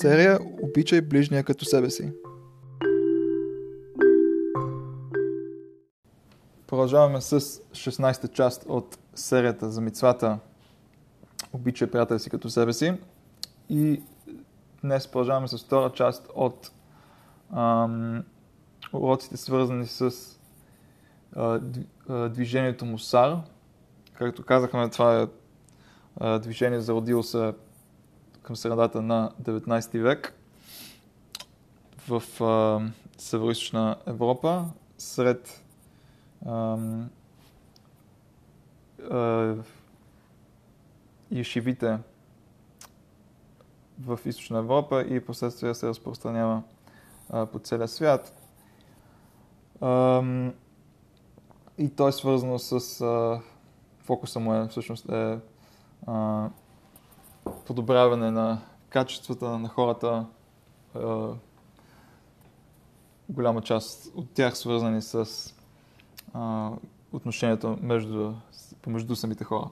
серия Обичай ближния като себе си. Продължаваме с 16-та част от серията за мицвата Обичай приятел си като себе си. И днес продължаваме с втора част от ам, уроците свързани с а, движението Мусар. Както казахме, това е а, движение зародило се към средата на 19 век в Северо-Источна Европа сред ешивите в Източна Европа и последствие се разпространява а, по целия свят. А, и то е свързано с а, фокуса му е всъщност е а, подобряване на качествата на хората, голяма част от тях свързани с а, отношението между, помежду самите хора.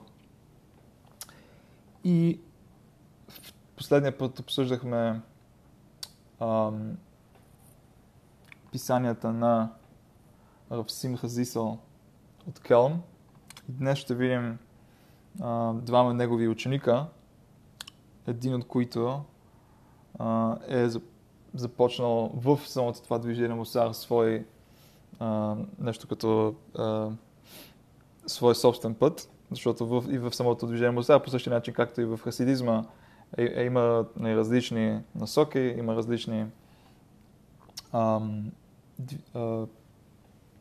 И в последния път обсъждахме а, писанията на Равсим Хазисъл от Келм. Днес ще видим а, двама негови ученика, един от които а, е започнал в самото това движение Мусар свой а, нещо като а, свой собствен път, защото в, и в самото движение Мусар, по същия начин както и в хасидизма, е, е, има е, различни насоки, има различни а, а,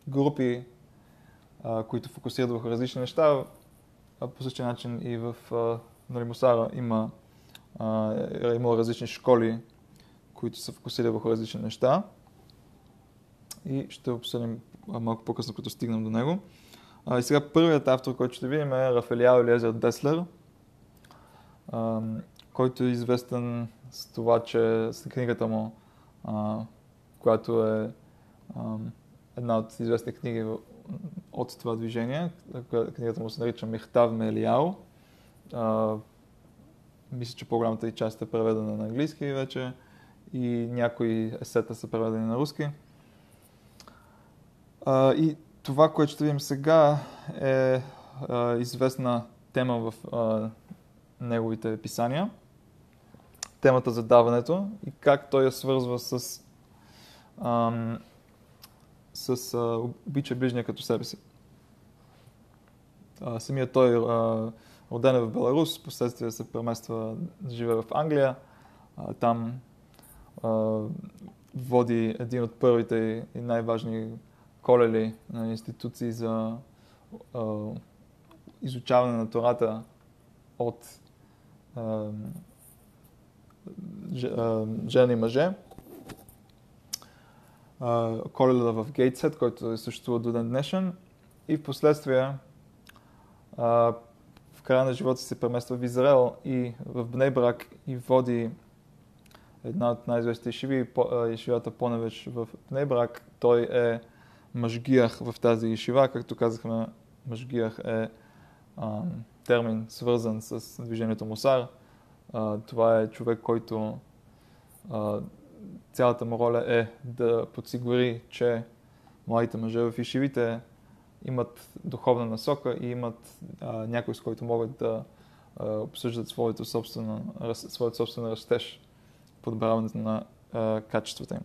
групи, а, които фокусират върху различни неща. А по същия начин и в а, нали, Мусара има, а, е, има различни школи, които се фокусират върху различни неща. И ще обсъдим малко по-късно, като стигнем до него. А, и сега първият автор, който ще видим е Рафелиал Елиезер Деслер, а, който е известен с това, че с книгата му, а, която е а, една от известни книги от това движение. Книгата му се нарича Мехтав Мелияо. Мисля, че по-голямата и част е преведена на английски вече и някои есета са преведени на руски. А, и това, което ще видим сега е а, известна тема в а, неговите писания. Темата за даването и как той я свързва с, ам, с а, обича ближния като себе си. А, самият той а, роден е в Беларус, последствие се премества да живее в Англия. Там води един от първите и най-важни колели на институции за изучаване на Тората от а, жени и мъже. Коледа в Гейтсет, който е съществува до ден днешен. И в последствие края на живота се премества в Израел и в Бнейбрак и води една от най-известните ешиви, ешивата Поневеч в Бнейбрак. Той е мъжгиях в тази ешива. Както казахме, мъжгиях е а, термин свързан с движението Мусар. А, това е човек, който а, цялата му роля е да подсигури, че младите мъже в ишивите имат духовна насока и имат а, някой, с който могат да а, обсъждат своето собствено, своето собствено растеж, подобряването на а, качествата им.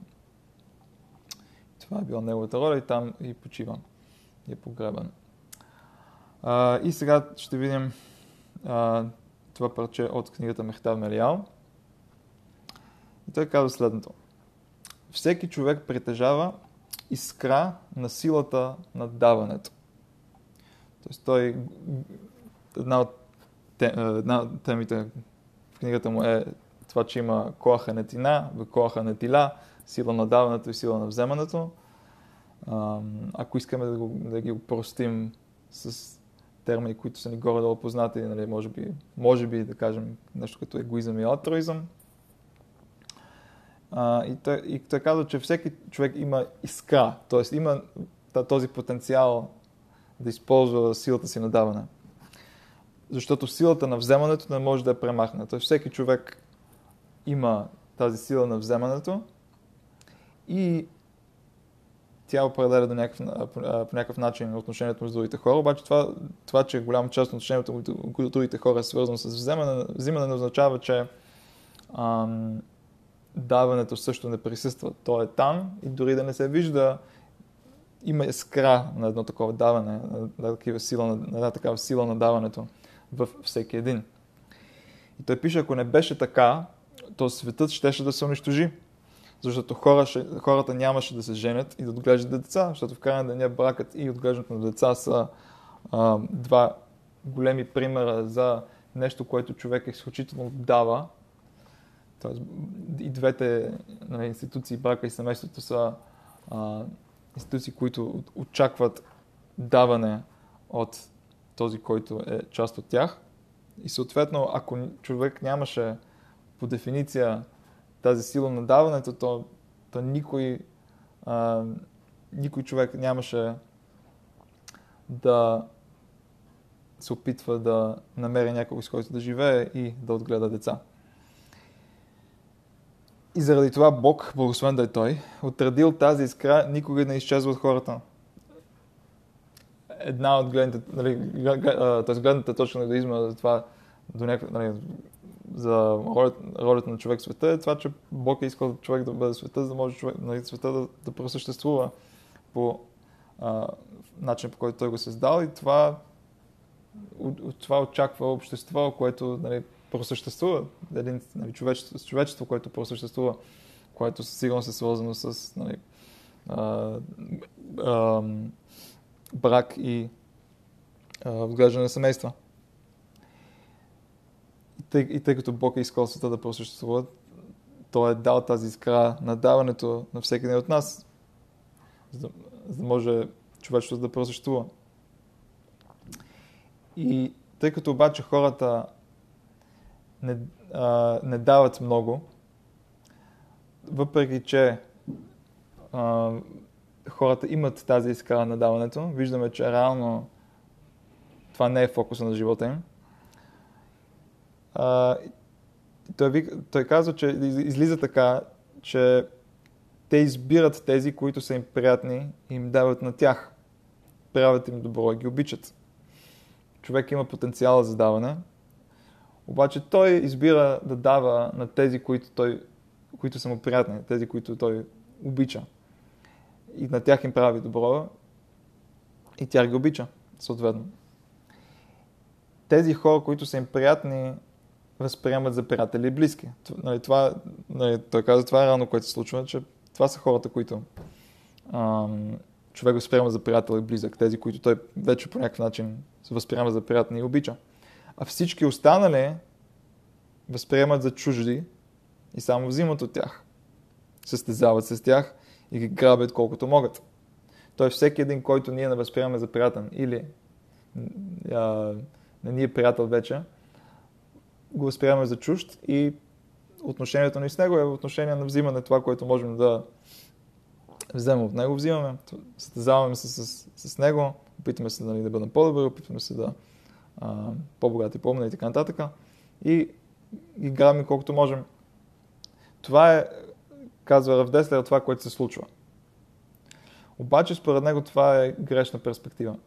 Това е била неговата роля и там и почива. И е погребан. А, и сега ще видим а, това парче от книгата Мехтар Мелиял. И той казва следното. Всеки човек притежава искра на силата на даването. Тоест той, една от, една от темите в книгата му е това, че има коаха на тина, коаха на тила, сила на даването и сила на вземането. Ако искаме да, го, да ги упростим с термини, които са ни горе-долу познати, нали, може, би, може би да кажем нещо като егоизъм и алтруизъм. И, той, и той казва, че всеки човек има искра, т.е. има този потенциал да използва силата си на даване. Защото силата на вземането не може да е премахната. Т.е. всеки човек има тази сила на вземането и тя определя до някакъв, по някакъв начин отношението между другите хора, обаче това, това че голяма част от отношението между другите хора е свързано с вземане, взимане не означава, че ам, даването също не присъства. То е там и дори да не се вижда, има искра на едно такова даване, на, на, сила, на, на една такава сила на даването в всеки един. И той пише, ако не беше така, то светът щеше да се унищожи. Защото хора, хората нямаше да се женят и да отглеждат деца, защото в крайна деня бракът и отглеждането на деца са а, два големи примера за нещо, което човек изключително дава. Тоест, и двете нали, институции, брака и семейството са а, институции, които очакват даване от този, който е част от тях. И съответно, ако човек нямаше по дефиниция тази сила на даването, то, то никой, а, никой човек нямаше да се опитва да намери някого, с който да живее и да отгледа деца. И заради това Бог, благословен да е Той, отредил тази искра, никога не изчезва от хората. Една от гледните, нали, т.е. гледната точка на егоизма за това до някакъв, нали, за ролята, ролята на човек в света е това, че Бог е искал човек да бъде света, за да може човек, нали, света да, да просъществува по а, начин, по който той го създал и това, от това очаква общество, което нали, просъществува, един нали, човечество, човечество, което просъществува, което със сигурност е свързано с нали, а, а, брак и отглеждане на семейства. И тъй, и тъй като Бог е искал света да просъществува, Той е дал тази искра на даването на всеки един от нас, за да, за да може човечеството да просъществува. И тъй като обаче хората не, а, не дават много, въпреки че а, хората имат тази искра на даването, виждаме, че реално това не е фокуса на живота им. А, той, той казва, че излиза така, че те избират тези, които са им приятни и им дават на тях. Правят им добро и ги обичат. Човек има потенциала за даване, обаче той избира да дава на тези, които, той, които са му приятни, тези, които той обича. И на тях им прави добро и тя ги обича, съответно. Тези хора, които са им приятни, възприемат за приятели и близки. Нали, това, нали, той каза, това е рано, което се случва, че това са хората, които ам, човек възприема за приятел и близък. Тези, които той вече по някакъв начин се възприема за приятни и обича а всички останали възприемат за чужди и само взимат от тях. Състезават се с тях и ги грабят колкото могат. Той всеки един, който ние не възприемаме за приятен или а, не ни е приятел вече, го възприемаме за чужд и отношението ни с него е в отношение на взимане това, което можем да вземем от него, взимаме, състезаваме се с, с, с него, опитваме се нали, да бъдем по-добри, опитваме се да по-богати, по-умни и така нататък. И ги грабим колкото можем. Това е, казва Равдеслер, това, което се случва. Обаче, според него, това е грешна перспектива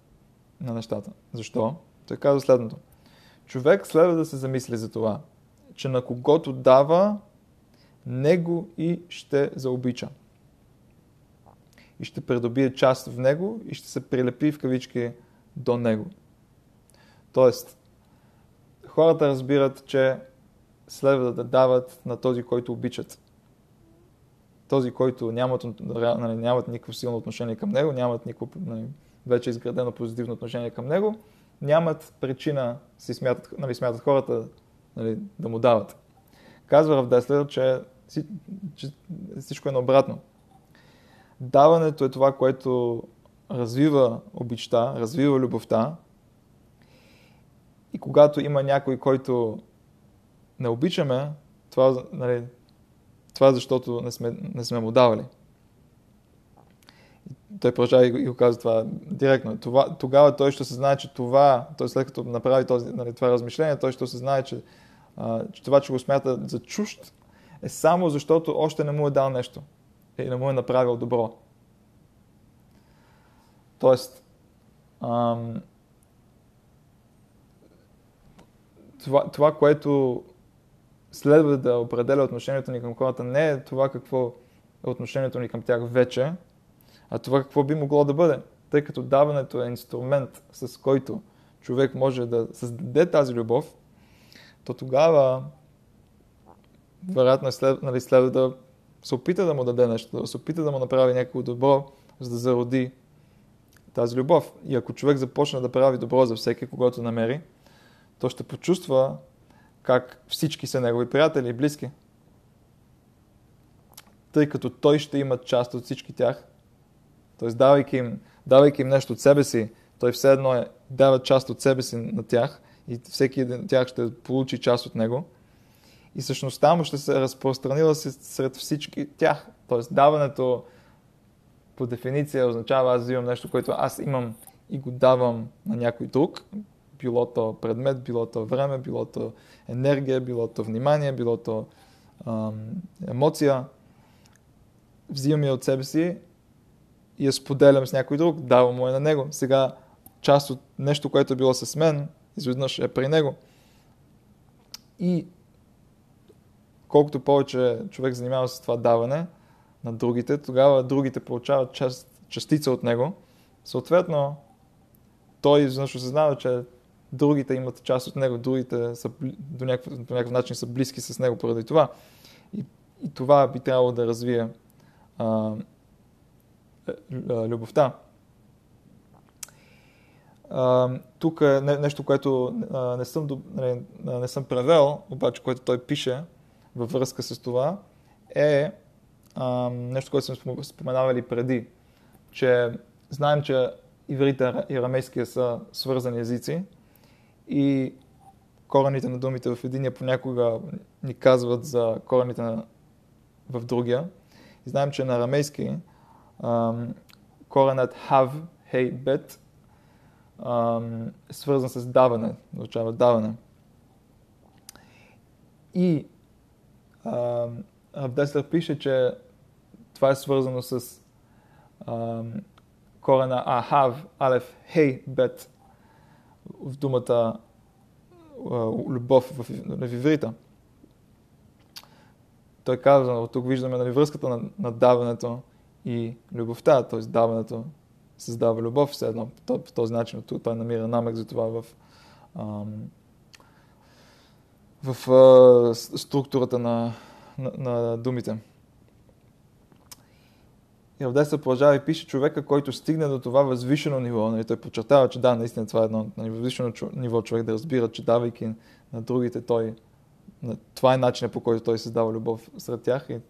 на нещата. Защо? Той казва следното. Човек следва да се замисли за това, че на когото дава, него и ще заобича. И ще придобие част в него и ще се прилепи в кавички до него. Тоест, хората разбират, че следва да дават на този, който обичат. Този, който нямат, нали, нямат никакво силно отношение към него, нямат никакво нали, вече изградено позитивно отношение към него, нямат причина, си смятат, нали, смятат хората нали, да му дават. Казва в Деслер, че, че всичко е наобратно. Даването е това, което развива обичта, развива любовта, и когато има някой, който не обичаме, това, нали, това е защото не сме, не сме му давали. Той продължава и го казва това директно. Това, тогава той ще се знае, че това, той след като направи този, нали, това размишление, той ще се знае, че, а, че това, че го смята за чужд, е само защото още не му е дал нещо и не му е направил добро. Тоест, ам, това, това, което следва да определя отношението ни към хората, не е това какво е отношението ни към тях вече, а това какво би могло да бъде. Тъй като даването е инструмент, с който човек може да създаде тази любов, то тогава вероятно след, нали, следва да се опита да му даде нещо, да се опита да му направи някакво добро, за да зароди тази любов. И ако човек започне да прави добро за всеки, когато намери, то ще почувства как всички са негови приятели и близки. Тъй като той ще има част от всички тях, т.е. давайки им, давайки им нещо от себе си, той все едно е, дава част от себе си на тях и всеки един от тях ще получи част от него. И същността му ще се разпространила сред всички тях. Тоест даването по дефиниция означава аз взимам нещо, което аз имам и го давам на някой друг, било то предмет, било то време, било то енергия, било то внимание, било то ам, емоция. Взимам я от себе си и я споделям с някой друг, давам му е на него. Сега част от нещо, което е било с мен, изведнъж е при него. И колкото повече човек занимава с това даване на другите, тогава другите получават част, частица от него. Съответно, той изведнъж осъзнава, че другите имат част от него, другите са, до, някакъв, до някакъв начин са близки с него поради това. И, и това би трябвало да развие а, любовта. А, тук е нещо, което а, не, съм, не, не съм превел, обаче което той пише във връзка с това, е а, нещо, което сме споменавали преди, че знаем, че иврите и арамейския са свързани езици и корените на думите в единия понякога ни казват за корените на, в другия. И знаем, че на арамейски коренът have, hey, bet е свързан с даване, означава даване. И Абдеслер пише, че това е свързано с корена ahав, алеф, хей, бет в думата любов в, в иврита. Той казва, от тук виждаме нали, връзката на, на даването и любовта, т.е. даването създава любов, все едно по този начин той намира намек за това в, ам, в а, структурата на, на, на думите. И Авдеса продължава и пише човека, който стигне до това възвишено ниво. Нали, той подчертава, че да, наистина това е едно нали, възвишено ниво човек да разбира, че давайки на другите, той, това е начинът по който той създава любов сред тях. И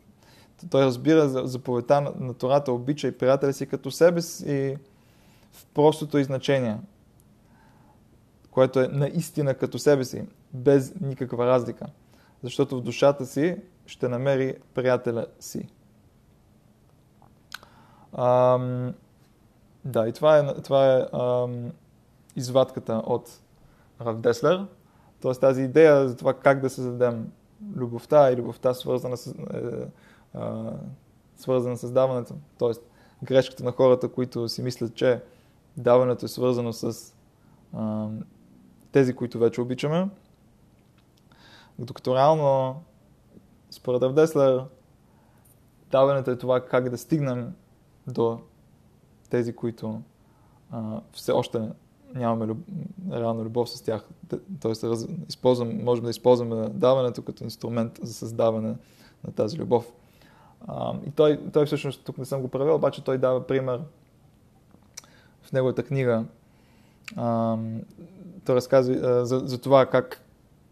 той разбира за заповедта на, на Тората, обича и приятеля си като себе си в простото значение, което е наистина като себе си, без никаква разлика. Защото в душата си ще намери приятеля си. Ам, да, и това е, това е ам, извадката от Рав Деслер. Тоест тази идея за това как да създадем любовта и любовта свързана с, е, а, свързана с даването. Тоест грешката на хората, които си мислят, че даването е свързано с а, тези, които вече обичаме. Докато реално, според Авдеслер, даването е това как да стигнем до тези, които а, все още нямаме люб... реална любов с тях. Тоест, раз... използвам, можем да използваме даването като инструмент за създаване на тази любов. А, и той, той всъщност, тук не съм го правил, обаче той дава пример в неговата книга. А, той разказва за, за това как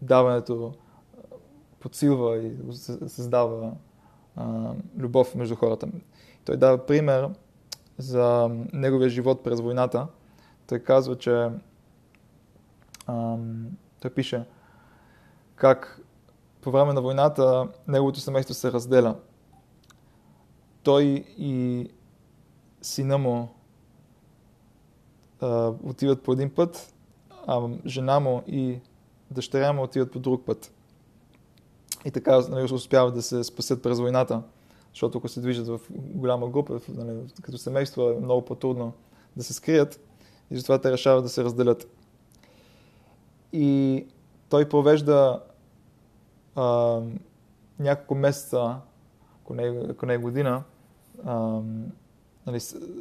даването подсилва и създава а, любов между хората. Той дава пример за неговия живот през войната. Той казва, че ам, той пише как по време на войната неговото семейство се разделя. Той и сина му а, отиват по един път, а жена му и дъщеря му отиват по друг път. И така нали, успяват да се спасят през войната. Защото ако се движат в голяма група, нали, като семейство, е много по-трудно да се скрият и затова те решават да се разделят. И той провежда а, няколко месеца, ако не, ако не е година, а, нали,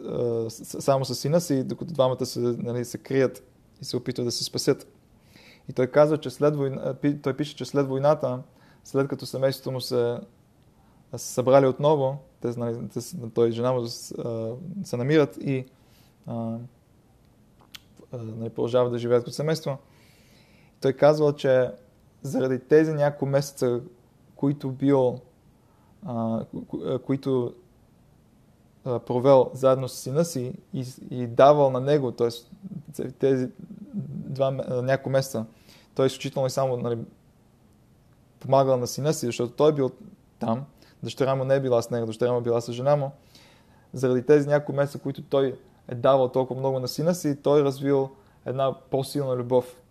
а, само с сина си, докато двамата се, нали, се крият и се опитват да се спасят. И той казва, че след война, той пише, че след войната, след като семейството му се, събрали отново, те, нали, те, той и жена му се намират и нали, продължават да живеят като семейство. Той казва, че заради тези няколко месеца, които бил, които провел заедно с сина си и, и давал на него, т.е. тези два, няколко месеца, той изключително и само нали, помагал на сина си, защото той е бил там, дъщеря му не е била с него, дъщеря му е била с жена му. Заради тези няколко месеца, които той е давал толкова много на сина си, той е развил една по-силна любов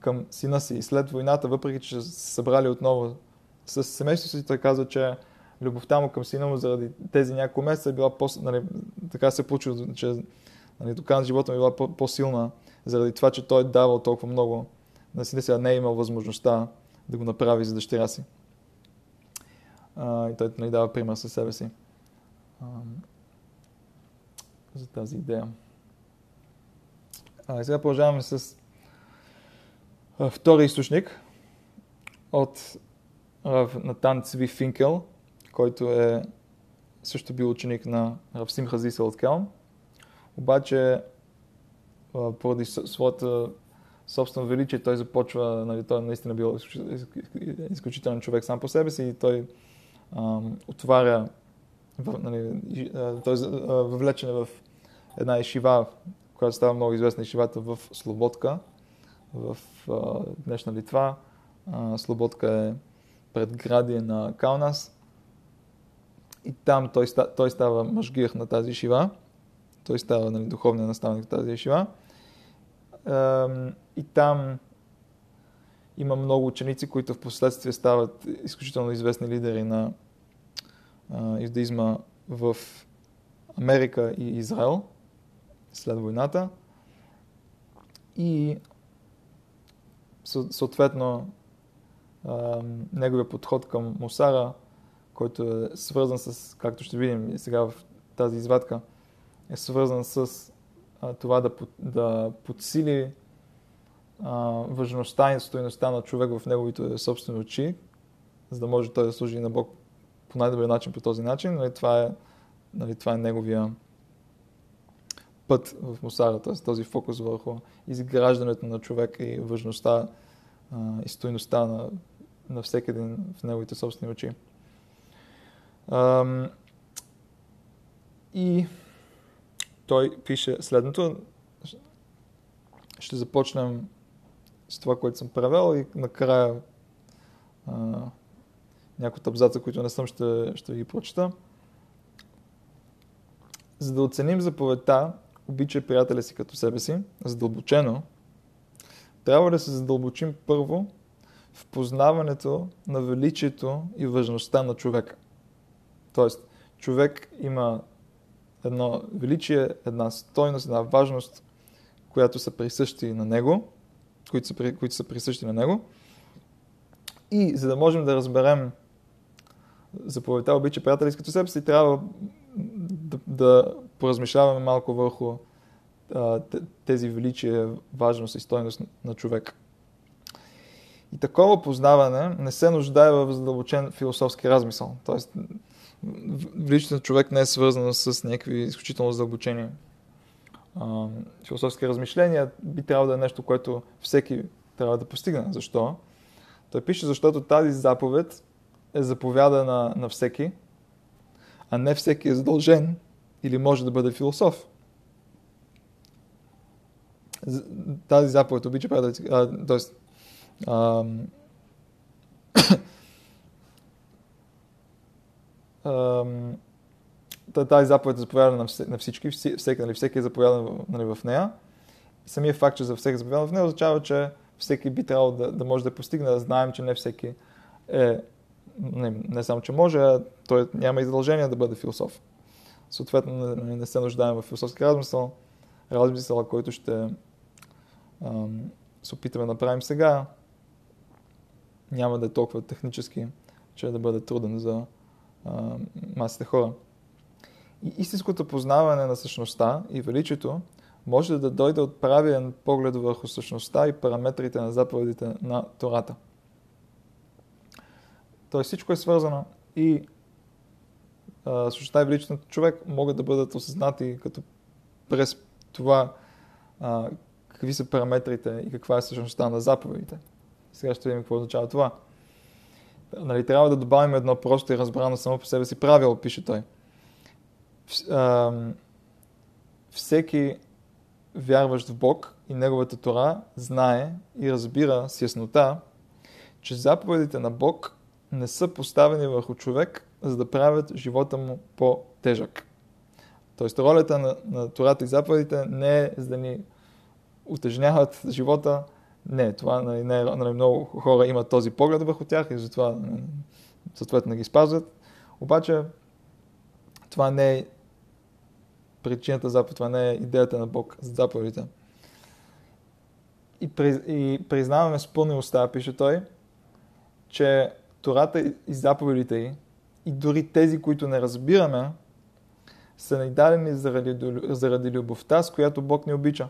към сина си. И след войната, въпреки че се събрали отново с семейството си, той казва, че любовта му към сина му заради тези няколко месеца е била по... Нали, така се получило, че нали, до на живота му е била по-силна заради това, че той е давал толкова много на сина си, а не е имал възможността да го направи за дъщеря си. А, и той нали, дава пример със себе си а, за тази идея. А, и сега продължаваме с а, втори източник от Рав Натан Цви Финкел, който е също бил ученик на Рав Симха Зисел от Келм. Обаче, поради своята собствено величие, той започва, нали, той наистина бил изключителен човек сам по себе си и той а, отваря, нали, той е въвлечен в една ешива, която става много известна ешивата в Слободка, в а, днешна Литва. А, Слободка е предградие на Каунас. И там той, той става мъжгир на тази шива. Той става нали, духовния наставник на тази шива. И там има много ученици, които в последствие стават изключително известни лидери на юдаизма в Америка и Израел след войната. И съответно неговия подход към Мусара, който е свързан с, както ще видим сега в тази извадка, е свързан с това да, да подсили а, важността и стоеността на човек в неговите собствени очи, за да може той да служи на Бог по най-добрия начин по този начин. Нали, това, е, нали, това е неговия път в Мусара, т.е. този фокус върху изграждането на човека и важността а, и стоеността на, на всеки един в неговите собствени очи. Ам, и той пише следното. Ще започнем с това, което съм правил и накрая а, някои от абзаца, които не съм, ще, ще ги прочета. За да оценим заповедта, обичай приятеля си като себе си, задълбочено, трябва да се задълбочим първо в познаването на величието и важността на човека. Тоест, човек има едно величие, една стойност, една важност, която са присъщи на него, които са, които са присъщи на него. И за да можем да разберем заповедта обича приятели като себе си, трябва да, да поразмишляваме малко върху а, тези величия, важност и стойност на човек. И такова познаване не се нуждае в задълбочен философски размисъл. Тоест, на човек не е свързано с някакви изключително задълбочени философски размишления. Би трябвало да е нещо, което всеки трябва да постигне. Защо? Той пише, защото тази заповед е заповядана на всеки, а не всеки е задължен или може да бъде философ. Тази заповед обича т.е. тази заповед е заповядана на всички, всеки, нали, всеки е заповядан нали, в нея. И самият факт, че за всеки е заповядан в нея, означава, че всеки би трябвало да, да може да постигне, да знаем, че не всеки е не, не само, че може, а той няма и задължение да бъде философ. Съответно, не, не се нуждаем в философски размисъл. Размисъл, който ще ам, се опитаме да направим сега, няма да е толкова технически, че да бъде труден за а, масите хора. И истинското познаване на същността и величието може да дойде от правилен поглед върху същността и параметрите на заповедите на Тората. Тоест всичко е свързано и същността и величието на човек могат да бъдат осъзнати като през това а, какви са параметрите и каква е същността на заповедите. Сега ще видим какво означава това. Нали, трябва да добавим едно просто и разбрано само по себе си правило, пише той. Всеки вярващ в Бог и Неговата Тора знае и разбира с яснота, че заповедите на Бог не са поставени върху човек, за да правят живота му по-тежък. Тоест, ролята на, на Тората и заповедите не е за да ни утежняват живота. Не, това нали, не нали, много хора имат този поглед върху тях и затова съответно ги спазват. Обаче, това не е причината за това не е идеята на Бог за заповедите. И, приз, и признаваме с пълни уста, пише той, че Тората и заповедите й, и дори тези, които не разбираме, са ни дадени заради, заради любовта, с която Бог ни обича.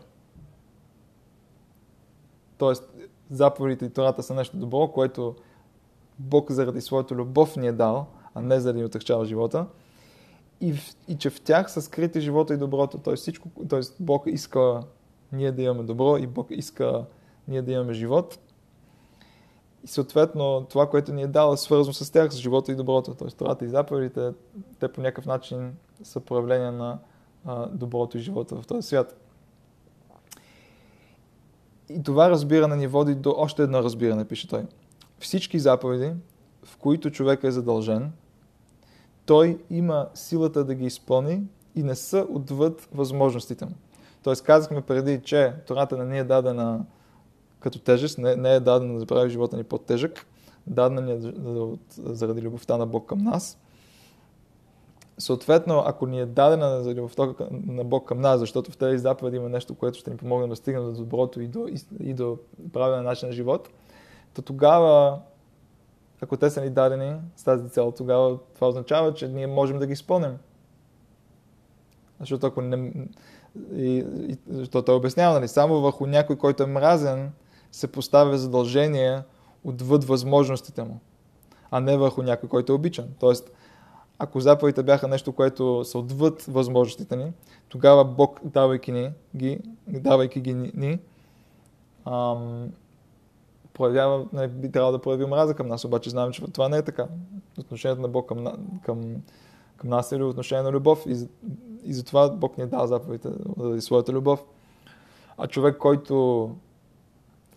Тоест, заповедите и Тората са нещо добро, което Бог заради своята любов ни е дал, а не заради да ни отъкчава живота и, и че в тях са скрити живота и доброто. Тоест, всичко, тоест Бог иска ние да имаме добро и Бог иска ние да имаме живот. И съответно това, което ни е дал е свързано с тях, с живота и доброто. Тоест Тората и заповедите, те по някакъв начин са проявления на а, доброто и живота в този свят. И това разбиране ни води до още едно разбиране, пише той. Всички заповеди, в които човек е задължен, той има силата да ги изпълни и не са отвъд възможностите му. Тоест казахме преди, че Тората не ни е дадена като тежест, не, не е дадена да прави живота ни по-тежък, дадена ни е заради любовта на Бог към нас. Съответно, ако ни е дадена за любовта на Бог към нас, защото в тези заповеди има нещо, което ще ни помогне да стигнем до доброто и до, и до правилен начин на живот, то тогава ако те са ни дадени с тази цел, тогава това означава, че ние можем да ги изпълним. Защото ако не... И, и, защото той обяснява, нали, само върху някой, който е мразен, се поставя задължение отвъд възможностите му, а не върху някой, който е обичан. Тоест, ако заповедите бяха нещо, което са отвъд възможностите ни, тогава Бог, давайки ни ги, давайки ги ни, ам, проявява, не, би трябвало да прояви омраза към нас, обаче знаем, че това не е така. Отношението на Бог към, към, към нас е отношение на любов и, и затова Бог ни е дал заповедите заради своята любов. А човек, който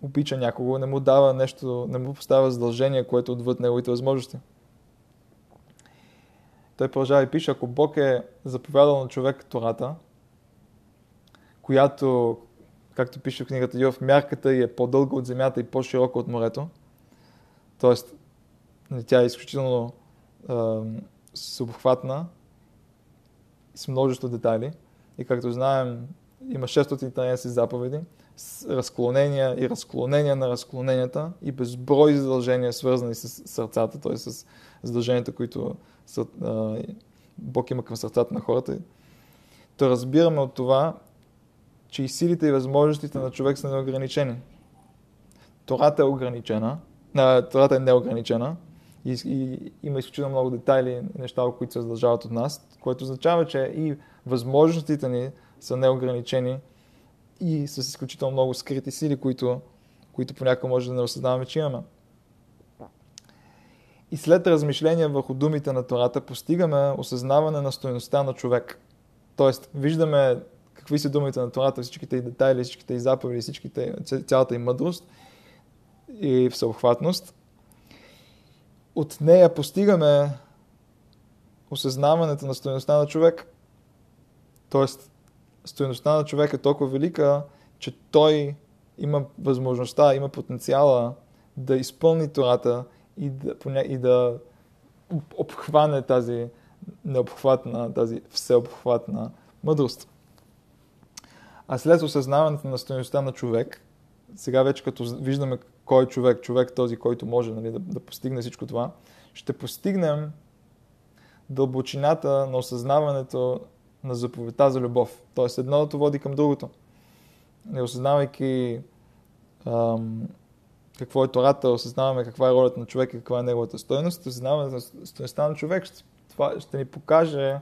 обича някого, не му дава нещо, не му поставя задължение, което отвъд неговите възможности. Той продължава и пише, ако Бог е заповядал на човек Тората, която, както пише в книгата Йов, мярката е по-дълга от земята и по-широка от морето. Тоест, нали, тя е изключително е, съобхватна с множество детайли. И както знаем, има 613 заповеди, с разклонения и разклонения на разклоненията и безброй задължения, свързани с сърцата, т.е. с задълженията, които Бог има към сърцата на хората. То разбираме от това, че и силите и възможностите на човек са неограничени. Тората е ограничена, а, Тората е неограничена и, и има изключително много детайли, неща, които се задължават от нас, което означава, че и възможностите ни са неограничени и с изключително много скрити сили, които, които понякога може да не осъзнаваме, че имаме. И след размишления върху думите на Тората постигаме осъзнаване на стоеността на човек. Тоест, виждаме какви са думите на Тората, всичките и детайли, всичките и заповеди, всичките, цялата и мъдрост и всеобхватност. От нея постигаме осъзнаването на стоеността на човек. Тоест, стоеността на човек е толкова велика, че той има възможността, има потенциала да изпълни Тората и да, и да обхване тази необхватна, тази всеобхватна мъдрост. А след осъзнаването на стоеността на човек, сега вече като виждаме кой е човек, човек този, който може нали, да, да постигне всичко това, ще постигнем дълбочината на осъзнаването на заповедта за любов. Тоест едното води към другото. Не осъзнавайки ам, какво е Тората, осъзнаваме каква е ролята на човека, каква е неговата стоеност, осъзнаваме на стоеността на човек. Това ще ни покаже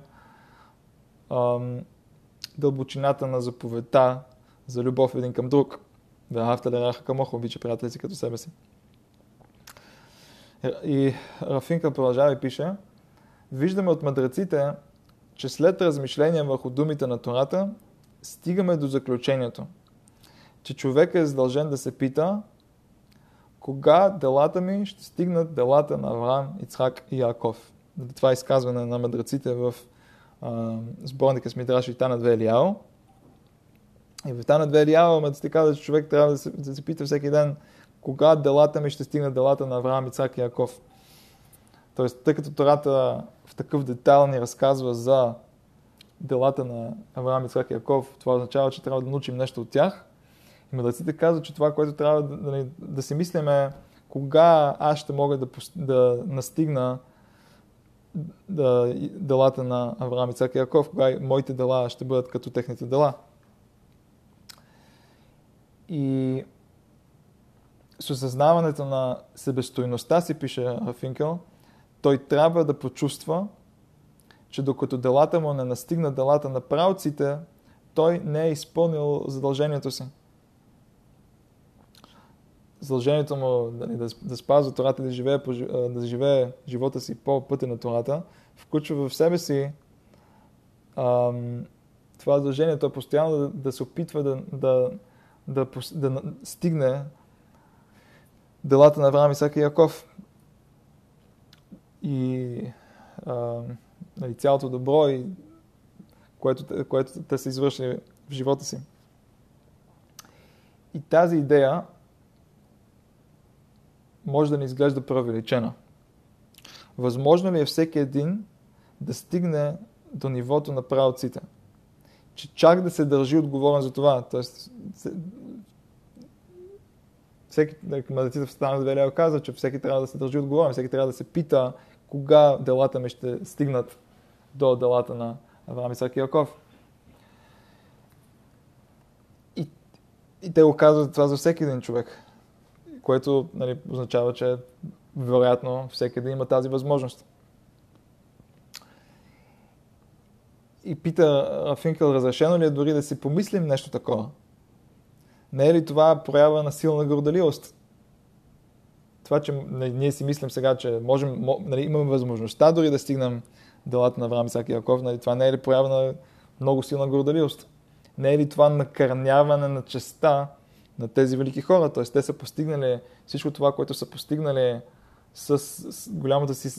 ам, дълбочината на заповедта за любов един към друг. Да, хафта да раха към охо, обича приятели си като себе си. И Рафинка продължава и пише, виждаме от мъдреците, че след размишление върху думите на Тората, стигаме до заключението, че човек е задължен да се пита кога делата ми ще стигнат делата на Авраам, Ицхак и Яков. Това е изказване на мъдреците в а, сборника с Мидраш и Тана 2 Елиао. И в Тана 2 Елиао мъдреците казват, че човек трябва да се, да се пита всеки ден кога делата ми ще стигнат делата на Авраам, Ицхак и Яков. Тоест, тъй като Тората в такъв детайл ни разказва за делата на Авраам, Ицхак и Яков, това означава, че трябва да научим нещо от тях. Мъдреците казват, че това, което трябва да, да, да си мислим е кога аз ще мога да, да настигна да, делата на Авраам, Ицхак и Яков, кога моите дела ще бъдат като техните дела. И с осъзнаването на себестойността си, пише Финкел, той трябва да почувства, че докато делата му не настигнат делата на правците, той не е изпълнил задължението си. Задължението му нали, да, да спазва Тората да живее, да живее живота си по пътя на Тората, включва в себе си ам, това задължение, той постоянно да, да се опитва да, да, да, да, да стигне делата на Авраам, Исаак и Яков и а, нали, цялото добро, и, което, което те са извършили в живота си. И тази идея може да ни изглежда преувеличена. Възможно ли е всеки един да стигне до нивото на правоците? Че чак да се държи отговорен за това. Тоест, всеки, Мадатита в Стана Велео казва, че всеки трябва да се държи отговорен, всеки трябва да се пита кога делата ми ще стигнат до делата на Авраам Исаак и Яков. И, и те го казват това за всеки един човек, което нали, означава, че вероятно всеки да има тази възможност. И пита Финкъл, разрешено ли е дори да си помислим нещо такова? Не е ли това проява на силна горделивост? Това, че нали, ние си мислим сега, че можем, нали, имаме възможността дори да стигнем делата на Авраам Исаак и Яков, нали, това не е ли проява на много силна горделивост? Не е ли това накърняване на честа на тези велики хора? Т.е. те са постигнали всичко това, което са постигнали с, с голямата си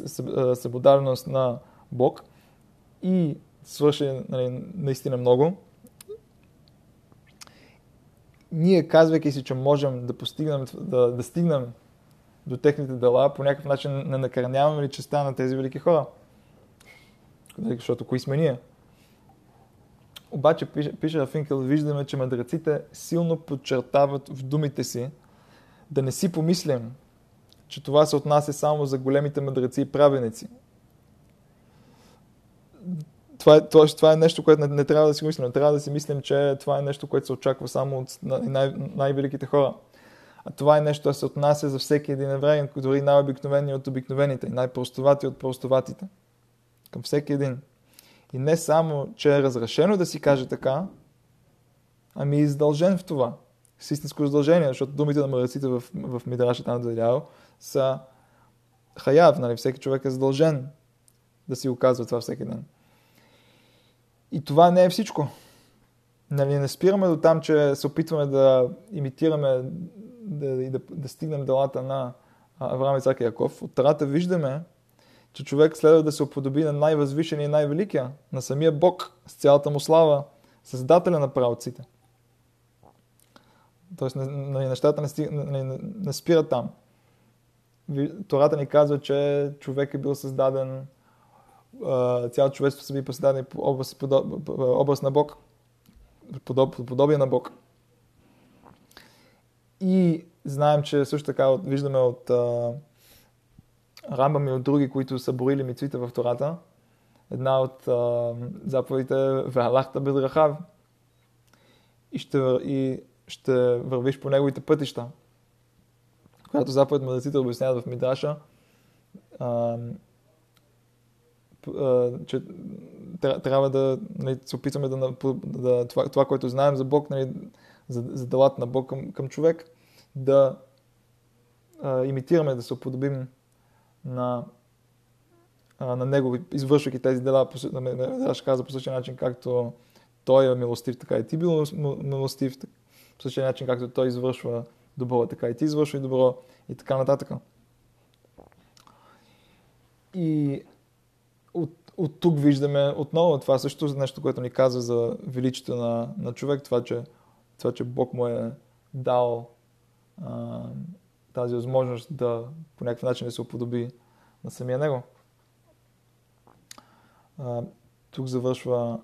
събодавеност на Бог и свърши нали, наистина много ние, казвайки си, че можем да постигнем, да, да стигнем до техните дела, по някакъв начин не накърняваме ли честа на тези велики хора? Защото кои сме ние? Обаче, пише, пише Финкел, виждаме, че мъдреците силно подчертават в думите си да не си помислим, че това се отнася само за големите мъдреци и правеници това е, това, това е нещо, което не, не трябва да си мислим. Трябва да си мислим, че това е нещо, което се очаква само от най- най-великите хора. А това е нещо, което се отнася за всеки един евреин, дори най-обикновени от обикновените, най-простовати от простоватите. Към всеки един. И не само, че е разрешено да си каже така, ами е издължен в това. С истинско задължение, защото думите на мъдреците в, в Мидраша там да са хаяв, нали? всеки човек е задължен да си оказва това всеки ден. И това не е всичко. Нали, не спираме до там, че се опитваме да имитираме да, да, да стигнем делата на Авраам Исаак и Яков. От Тарата виждаме, че човек следва да се оподоби на най-възвишения и най-великия, на самия Бог с цялата му слава, създателя на правоците. Тоест, нали, нещата не, не, не, не спират там. Тората ни казва, че човек е бил създаден, цялото човечество са били създадени по образ, образ на Бог, подоб, подобие на Бог. И знаем, че също така виждаме от Рамбам и от други, които са борили мицвите в Тората. Една от а, заповедите е Веалахта Бедрахав и ще, и ще вървиш по неговите пътища. Която заповед мъдреците обясняват в Мидраша, а, а, че трябва да нали, се опитваме да, да това, това, което знаем за Бог, нали, за, за делата на Бог към, към човек, да а, имитираме, да се уподобим на, а, на него, извършвайки тези дела, ще каза по същия начин, както той е милостив, така и ти бил милостив, по същия начин, както той извършва добро, така и ти извършва и добро и така нататък. И от, от тук виждаме отново това също нещо, което ни казва за величието на, на човек, това че, това, че Бог му е дал а, тази възможност да по някакъв начин да се уподоби на самия него. А, тук завършва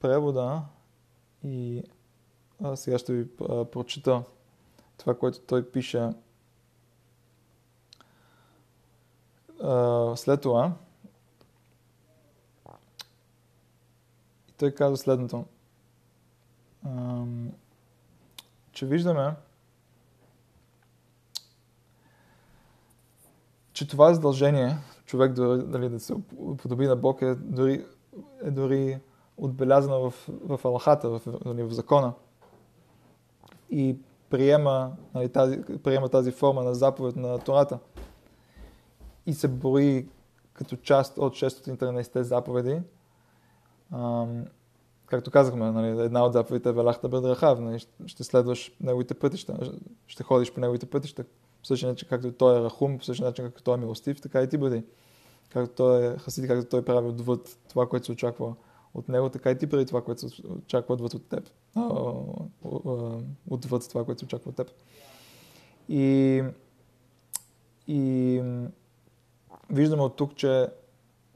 превода и а, сега ще ви а, прочита това, което той пише а, след това. И той казва следното. А, че виждаме, че това задължение, човек дали, да се подоби на Бог, е дори, е дори отбелязано в, в Аллахата, в, нали, в закона. И приема, нали, тази, приема тази форма на заповед на Тората. И се бори като част от 613 заповеди. Ам, както казахме, нали, една от заповедите е Велахта Бедрахав, нали, ще следваш неговите пътища, ще ходиш по неговите пътища, по същия начин, както той е рахум, по същия начин, както той е милостив, така и ти бъди. Както той е хасид, както той прави отвъд това, което се очаква от него, така и ти прави това, което се очаква отвъд от теб. Отвъд това, което се очаква от теб. И, и виждаме от тук, че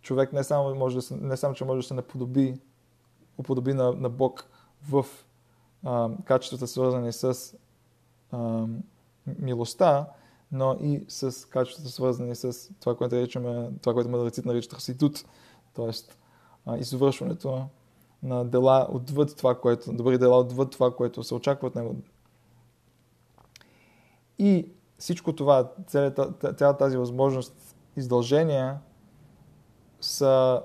човек не само, може да се, не само че може да се наподоби, уподоби на, на Бог в а, качествата, свързани с а, милостта, но и с качествата свързани с това, което наричаме, това, което мъдреците наричат хасидут, т.е. извършването на дела отвъд това, което, добри дела отвъд това, което се очаква от него. И всичко това, цялата тази възможност, издължения са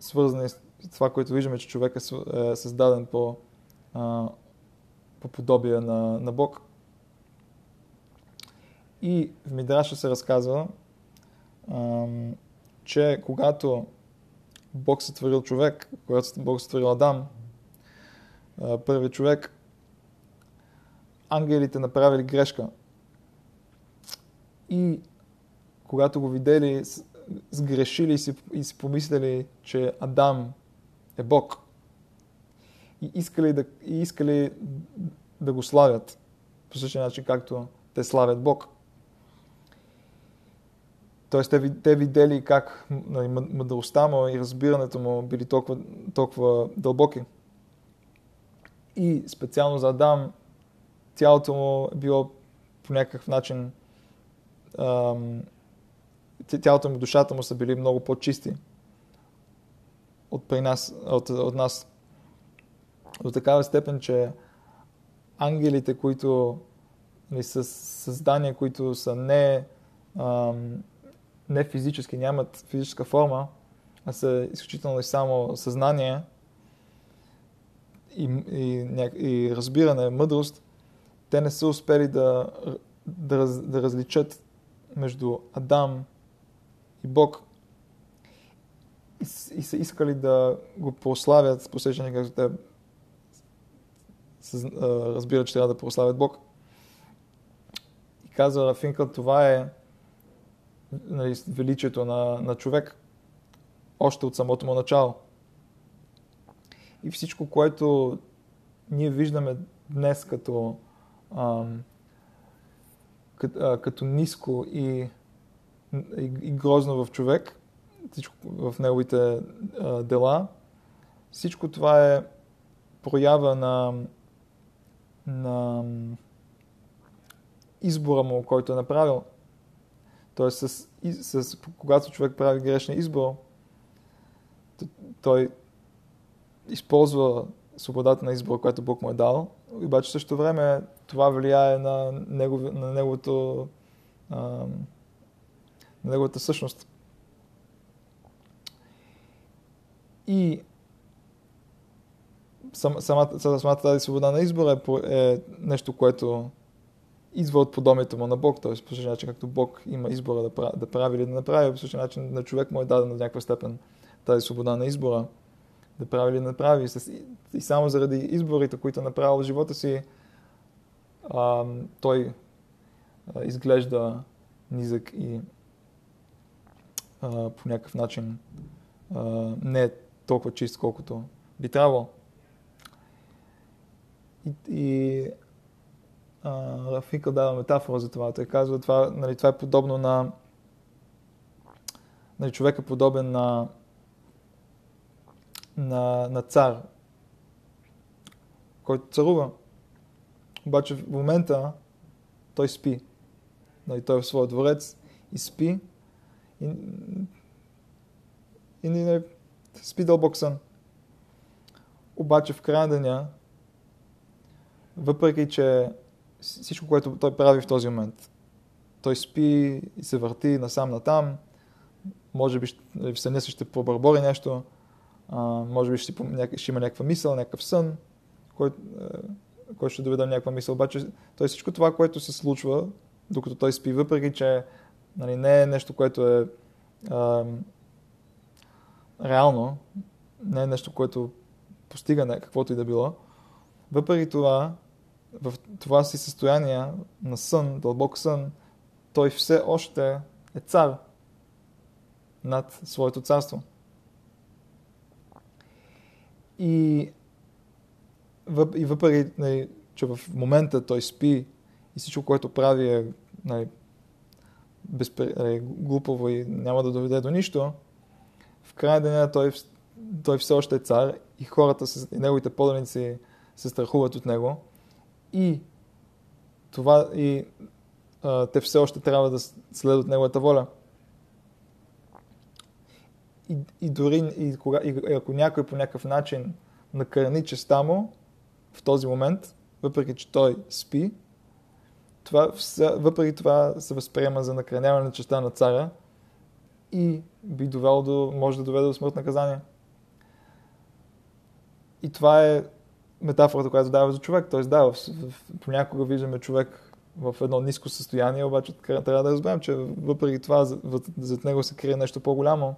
свързани с това, което виждаме, че човек е, е създаден по, по подобие на, на Бог. И в Мидраша се разказва, че когато Бог сътворил човек, когато Бог сътворил Адам, първият човек, ангелите направили грешка. И когато го видели, сгрешили и си помислили, че Адам е Бог. И искали да, и искали да го славят по същия начин, както те славят Бог. Тоест, те, те видели как нали, мъдростта му и разбирането му били толкова, толкова дълбоки. И специално за Адам, тялото му е било по някакъв начин, ам, тялото му, душата му са били много по-чисти от, при нас, от, от нас. До такава степен, че ангелите, които нали, са създания, които са не ам, не физически, нямат физическа форма, а са изключително и само съзнание и, и, и разбиране, мъдрост, те не са успели да, да, раз, да различат между Адам и Бог и, и са искали да го прославят с посещане, както те разбират, че трябва да прославят Бог. И казва Рафинкъл, това е нали, величието на, на човек още от самото му начало. И всичко, което ние виждаме днес като, ам, като, а, като ниско и и, и грозно в човек, всичко в неговите а, дела. Всичко това е проява на, на избора му, който е направил. Тоест, с, с, когато човек прави грешен избор, той използва свободата на избора, която Бог му е дал, обаче също време това влияе на, негов, на неговото на неговата същност. И сам, самата, самата тази свобода на избора е, е нещо, което идва от подобието му на Бог, т.е. по същия начин, както Бог има избора да прави, да прави или да направи, по същия начин на човек му е даден на някаква степен тази свобода на избора, да прави или да направи. И само заради изборите, които е направил в живота си, а, той а, изглежда низък и а, по някакъв начин а, не е толкова чист, колкото би трябвало. И, и Рафика дава метафора за това. Той казва, това, нали, това е подобно на нали, човек е подобен на, на, на цар, който царува. Обаче в момента той спи. Нали, той е в своя дворец и спи. И, и нали, спи дълбок сън. Обаче в края деня, въпреки че всичко, което той прави в този момент, той спи и се върти насам натам, може би в съня си ще побърбори нещо, а, може би ще, ще има някаква мисъл, някакъв сън, който, който ще доведе някаква мисъл. Обаче той всичко това, което се случва, докато той спи, въпреки че нали, не е нещо, което е а, реално, не е нещо, което постига не, каквото и да било, въпреки това, това си състояние на сън, дълбок сън, той все още е цар над своето царство. И, и въпреки, нали, че в момента той спи и всичко, което прави е нали, безпре, нали, глупаво и няма да доведе до нищо, в края деня той, той все още е цар и хората, и неговите поданици се страхуват от него. И това и а, те все още трябва да следват неговата воля. И, и дори и, кога, и ако някой по някакъв начин накърни честа му в този момент, въпреки че той спи, това, въпреки това се възприема за накраняване на честа на царя и би довело до, може да доведе до смърт наказание. И това е метафората, която дава за човек. Тоест, да, в, в, понякога виждаме човек в едно ниско състояние, обаче трябва да разберем, че въпреки това зад него се крие нещо по-голямо,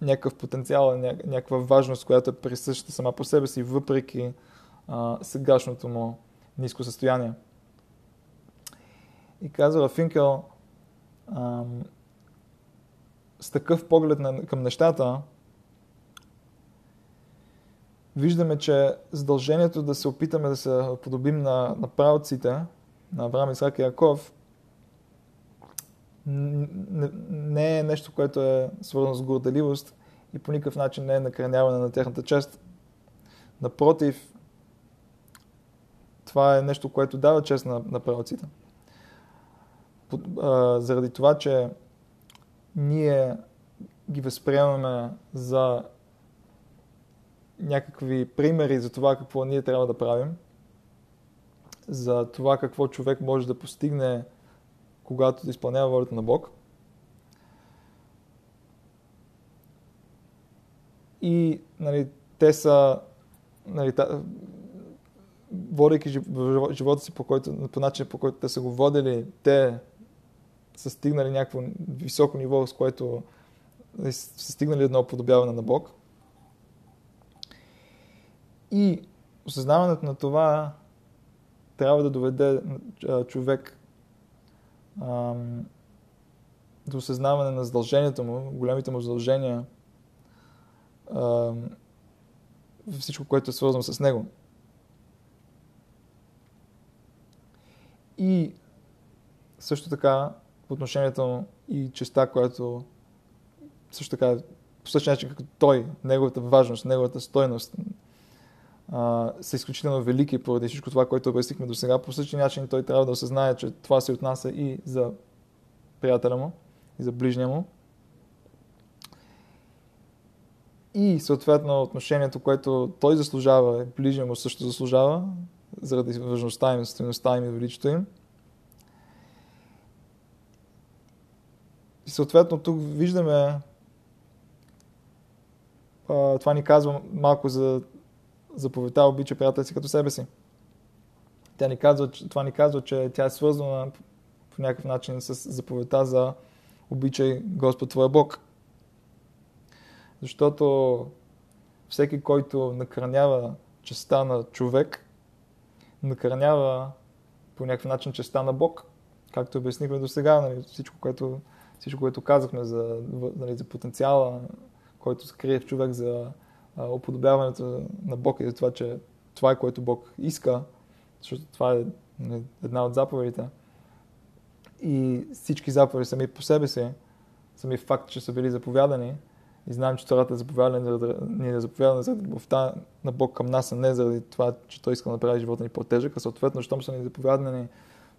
някакъв потенциал, някаква важност, която е присъща сама по себе си, въпреки а, сегашното му ниско състояние. И казва Финкел, ам, с такъв поглед на, към нещата, виждаме, че задължението да се опитаме да се подобим на, на правците, на Авраам, Исаак и Яков, не, не е нещо, което е свързано с горделивост и по никакъв начин не е накраняване на техната чест. Напротив, това е нещо, което дава чест на, на правците. Заради това, че ние ги възприемаме за някакви примери за това какво ние трябва да правим, за това какво човек може да постигне, когато да изпълнява волята на Бог. И нали, те са, нали, та, водейки живота си по, който, по начин, по който те са го водили, те са стигнали някакво високо ниво, с което нали, са стигнали едно подобяване на Бог. И осъзнаването на това трябва да доведе човек ам, до осъзнаване на задълженията му, големите му задължения, ам, всичко, което е свързано с него. И също така отношението му и честа, която също така по същия начин като той, неговата важност, неговата стойност са изключително велики поради всичко това, което обяснихме до сега. По същия начин той трябва да осъзнае, че това се отнася и за приятеля му, и за ближния му. И съответно отношението, което той заслужава, ближния му също заслужава, заради важността им, стоеността им и величието им. И съответно тук виждаме това ни казва малко за заповедта обича приятел си като себе си. Тя ни казва, това ни казва, че тя е свързана по някакъв начин с заповедта за обичай Господ Твоя Бог. Защото всеки, който накърнява честа на човек, накърнява по някакъв начин честа на Бог. Както обяснихме до сега, нали, всичко, което, всичко, което казахме за, нали, за потенциала, който се крие в човек за уподобяването на Бог и за това, че това е което Бог иска, защото това е нали, една от заповедите. И всички заповеди сами по себе си, сами факт, че са били заповядани, и знаем, че Тората е заповядана, ние е заповядана заради любовта на Бог към нас, а не заради това, че Той иска да направи живота ни по-тежък, а съответно, щом са ни заповядани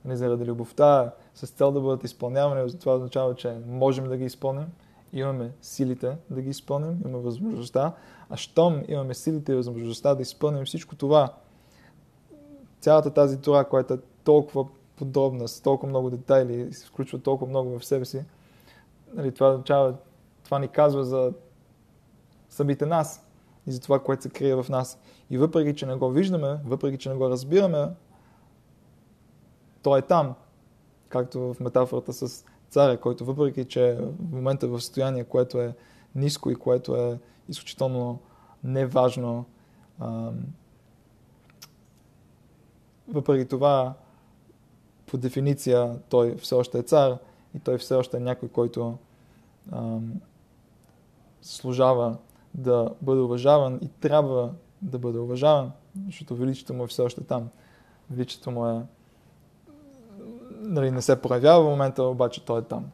не заради любовта, с цел да бъдат изпълнявани, това означава, че можем да ги изпълним, имаме силите да ги изпълним, имаме възможността, а щом имаме силите и възможността да изпълним всичко това, цялата тази тора, която е толкова подробна, с толкова много детайли се включва толкова много в себе си, нали, това означава, това ни казва за самите нас и за това, което се крие в нас. И въпреки, че не го виждаме, въпреки, че не го разбираме, то е там, както в метафората с царя, който въпреки, че в момента е в състояние, което е ниско и което е изключително неважно, въпреки това, по дефиниция, той все още е цар и той все още е някой, който служава да бъде уважаван и трябва да бъде уважаван, защото величието му е все още там. Величието му е нали, не се проявява в момента, обаче той е там.